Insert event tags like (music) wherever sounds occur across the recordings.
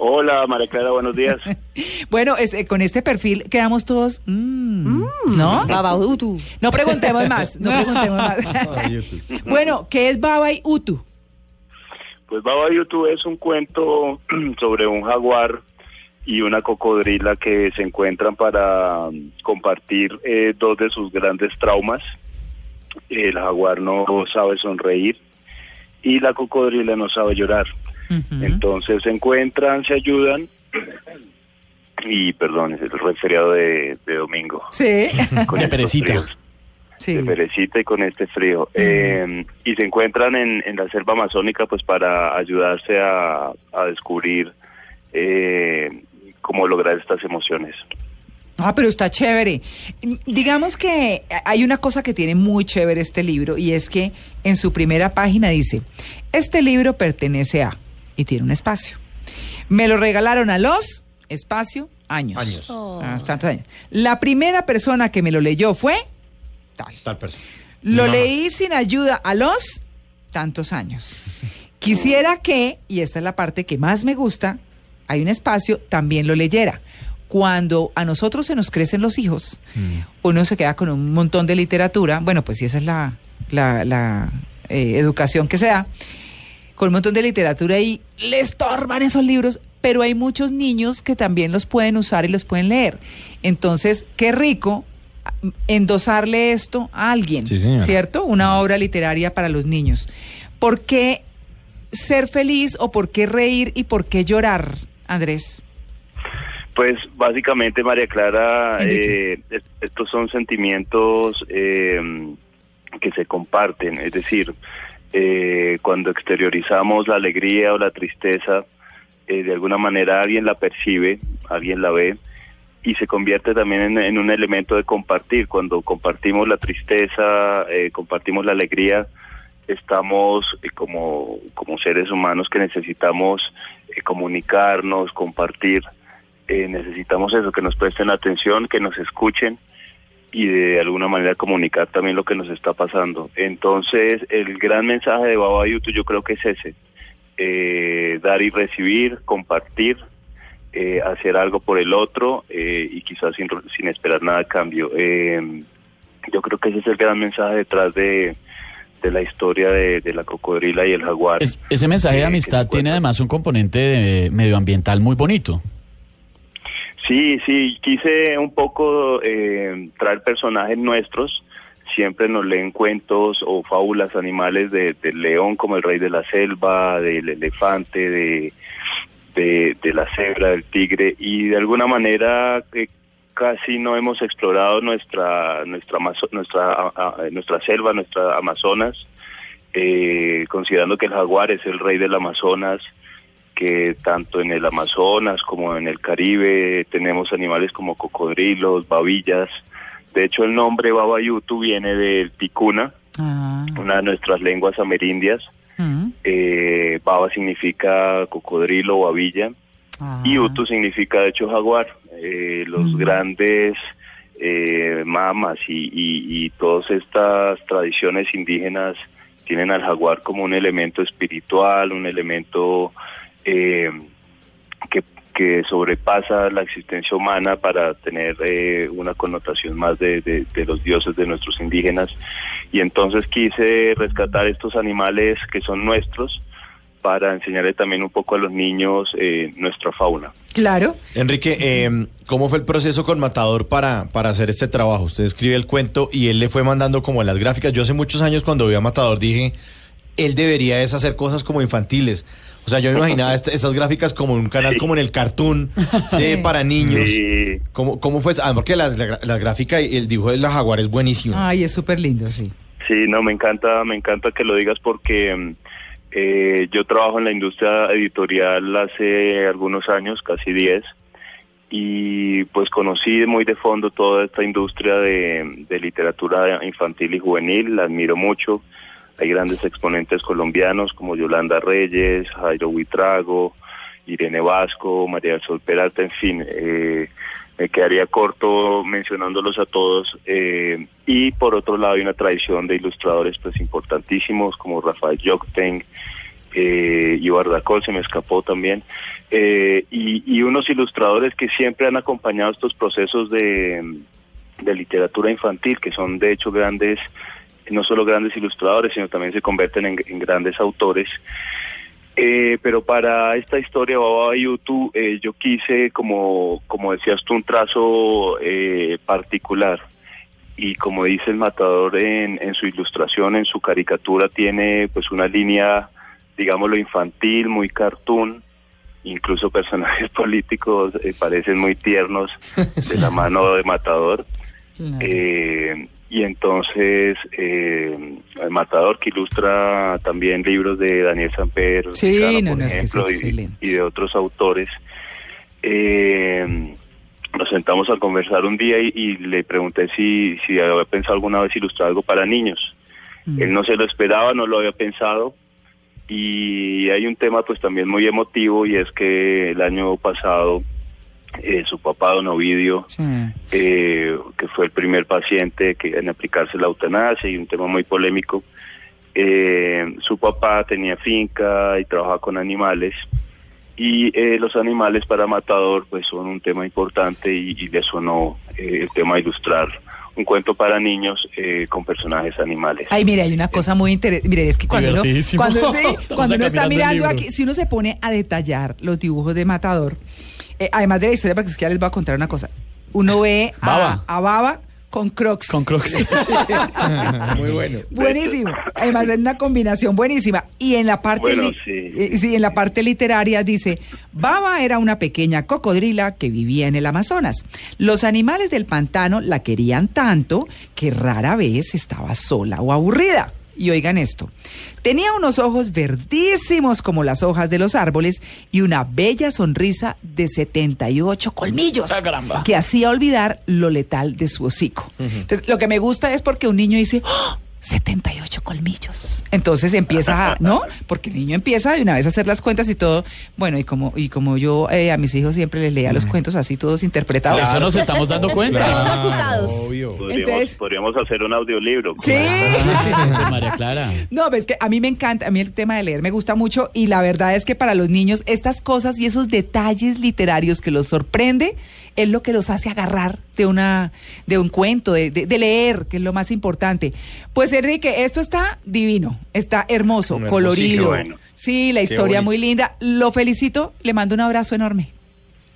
Hola, María Clara, buenos días. (laughs) bueno, este, con este perfil quedamos todos, mm, ¿no? Baba Utu. No preguntemos más, no (laughs) preguntemos más. (laughs) bueno, ¿qué es Baba y Utu? Pues Baba y Utu es un cuento (clears throat) sobre un jaguar y una cocodrila que se encuentran para um, compartir eh, dos de sus grandes traumas. El jaguar no sabe sonreír y la cocodrila no sabe llorar. Entonces se encuentran, se ayudan y perdón, es el resfriado de, domingo. Sí. (laughs) Con de perecita. Sí. De perecita y con este frío. Eh, y se encuentran en, en, la selva amazónica pues para ayudarse a, a descubrir eh, cómo lograr estas emociones. Ah, pero está chévere. Digamos que hay una cosa que tiene muy chévere este libro y es que en su primera página dice, este libro pertenece a y tiene un espacio. Me lo regalaron a los, espacio, años. Años. Oh. Ah, años. La primera persona que me lo leyó fue tal. Tal persona. Lo leí sin ayuda a los tantos años. Quisiera que, y esta es la parte que más me gusta, hay un espacio, también lo leyera. Cuando a nosotros se nos crecen los hijos, mm. uno se queda con un montón de literatura, bueno, pues si esa es la, la, eh, educación que se da, con un montón de literatura y le estorban esos libros, pero hay muchos niños que también los pueden usar y los pueden leer. Entonces, qué rico endosarle esto a alguien, ¿cierto? Una obra literaria para los niños. ¿Por qué ser feliz o por qué reír y por qué llorar, Andrés? Pues básicamente, María Clara, eh, estos son sentimientos eh, que se comparten, es decir, eh, cuando exteriorizamos la alegría o la tristeza, eh, de alguna manera alguien la percibe, alguien la ve y se convierte también en, un elemento de compartir. Cuando compartimos la tristeza, eh, compartimos la alegría, estamos como, como seres humanos que necesitamos comunicarnos, compartir. necesitamos eso, que nos presten atención, que nos escuchen y de alguna manera comunicar también lo que nos está pasando. Entonces, el gran mensaje de Baba YouTube yo creo que es ese, eh, dar y recibir, compartir, eh, hacer algo por el otro eh, y quizás sin, sin, esperar nada a cambio. yo creo que ese es el gran mensaje detrás de, de la historia de, la cocodrila y el jaguar. ese mensaje de amistad tiene además un componente medioambiental muy bonito. Sí, sí, quise un poco eh, traer personajes nuestros. Siempre nos leen cuentos o fábulas animales de, del león como el rey de la selva, del elefante, de, de, la cebra, del tigre y de alguna manera eh, casi no hemos explorado nuestra nuestra nuestra nuestra selva, nuestra Amazonas, eh, considerando que el jaguar es el rey del Amazonas que tanto en el Amazonas como en el Caribe tenemos animales como cocodrilos, babillas. De hecho, el nombre Babayutu viene del ticuna, ah. una de nuestras lenguas amerindias. Mm. Eh, baba significa cocodrilo o babilla y ah. Utu significa, de hecho, jaguar. Eh, los mm. grandes eh, mamas y, y todas estas tradiciones indígenas tienen al jaguar como un elemento espiritual, un elemento eh, que, que, sobrepasa la existencia humana para tener eh, una connotación más de, de, los dioses de nuestros indígenas. Y entonces quise rescatar estos animales que son nuestros para enseñarle también un poco a los niños eh, nuestra fauna. Claro. Enrique, eh, ¿cómo fue el proceso con Matador para, para hacer este trabajo? Usted escribe el cuento y él le fue mandando como las gráficas. Yo hace muchos años cuando vi a Matador dije, él debería es hacer cosas como infantiles. O sea, yo me imaginaba estas gráficas como un canal como en el cartoon para niños. ¿Cómo, ¿Cómo, fue? Ah, porque la, la, gráfica y el dibujo de la jaguar es buenísimo. Ay, es súper lindo, sí. Sí, no, me encanta, me encanta que lo digas porque eh, yo trabajo en la industria editorial hace algunos años, casi 10, y pues conocí muy de fondo toda esta industria de, de literatura infantil y juvenil, la admiro mucho hay grandes exponentes colombianos como Yolanda Reyes, Jairo Huitrago, Irene Vasco, María del Sol Peralta, en fin, eh, me quedaría corto mencionándolos a todos. Eh, y por otro lado hay una tradición de ilustradores pues importantísimos como Rafael Yocten eh, y se me escapó también, eh, y, y, unos ilustradores que siempre han acompañado estos procesos de, de literatura infantil, que son de hecho grandes, no solo grandes ilustradores, sino también se convierten en, en grandes autores. Eh, pero para esta historia Baba YouTube eh, yo quise, como, como decías tú, un trazo eh, particular. Y como dice el matador en, en su ilustración, en su caricatura, tiene pues una línea, digámoslo, infantil, muy cartoon. Incluso (laughs) personajes políticos eh, parecen muy tiernos (laughs) de la mano de matador. Eh, y entonces eh, el Matador que ilustra también libros de Daniel Samper, Sí, no, por no, es que es ejemplo, y- de otros autores. Eh, nos sentamos a conversar un día y, y le pregunté si, si había pensado alguna vez ilustrar algo para niños. Mm. Él no se lo esperaba, no lo había pensado. Y hay un tema pues también muy emotivo y es que el año pasado eh, su papá, don Ovidio, Sí. eh, que fue el primer paciente que en aplicarse la eutanasia y un tema muy polémico. Eh, su papá tenía finca y trabajaba con animales y eh, los animales para Matador pues son un tema importante y, y le sonó eh, el tema de ilustrar un cuento para niños eh, con personajes animales. Ay, mire, hay una cosa muy interesante. Mire, es que cuando uno, cuando, (laughs) cuando uno está mirando aquí, si uno se pone a detallar los dibujos de Matador, eh, además de la historia, porque es que ya les voy a contar una cosa. Uno ve a Baba. a Baba con Crocs. Con Crocs. (laughs) Muy bueno. Buenísimo. Además es una combinación buenísima. Y en la parte Bueno, li- sí. eh, sí, en la parte literaria dice, Baba era una pequeña cocodrila que vivía en el Amazonas. Los animales del pantano la querían tanto que rara vez estaba sola o aburrida. Y oigan esto, tenía unos ojos verdísimos como las hojas de los árboles y una bella sonrisa de 78 colmillos Ah, que hacía olvidar lo letal de su hocico. Entonces, lo que me gusta es porque un niño dice, ¡Oh! 78 colmillos. Entonces empieza, a- (laughs) ¿no? Porque el niño empieza de una vez a hacer las cuentas y todo. Bueno, y como y como yo eh, a mis hijos siempre les leía los cuentos así todos interpretados. Eso nos estamos dando cuenta. Todos acutados. Obvio. Podríamos, Entonces- podríamos hacer un audiolibro. Sí. De (laughs) María Clara. No, ves que a mí me encanta, a mí el tema de leer me gusta mucho y la verdad es que para los niños estas cosas y esos detalles literarios que los sorprende es lo que los hace agarrar de una de un cuento, de, de- de leer, que es lo más importante. Pues Enrique, esto está divino, está hermoso, colorido. Bueno. Sí, la historia muy linda. Lo felicito, le mando un abrazo enorme.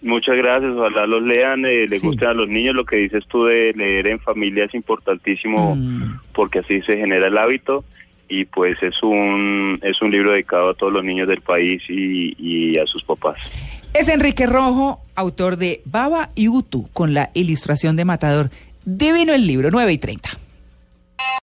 Muchas gracias, ojalá los lean, eh, le Sí. gusten a los niños. Lo que dices tú de leer en familia es importantísimo Mm. porque así se genera el hábito y pues es un es un libro dedicado a todos los niños del país y, y a sus papás. Es Enrique Rojo, autor de Baba y Utu, con la ilustración de Matador. Divino el libro, 9 y 30.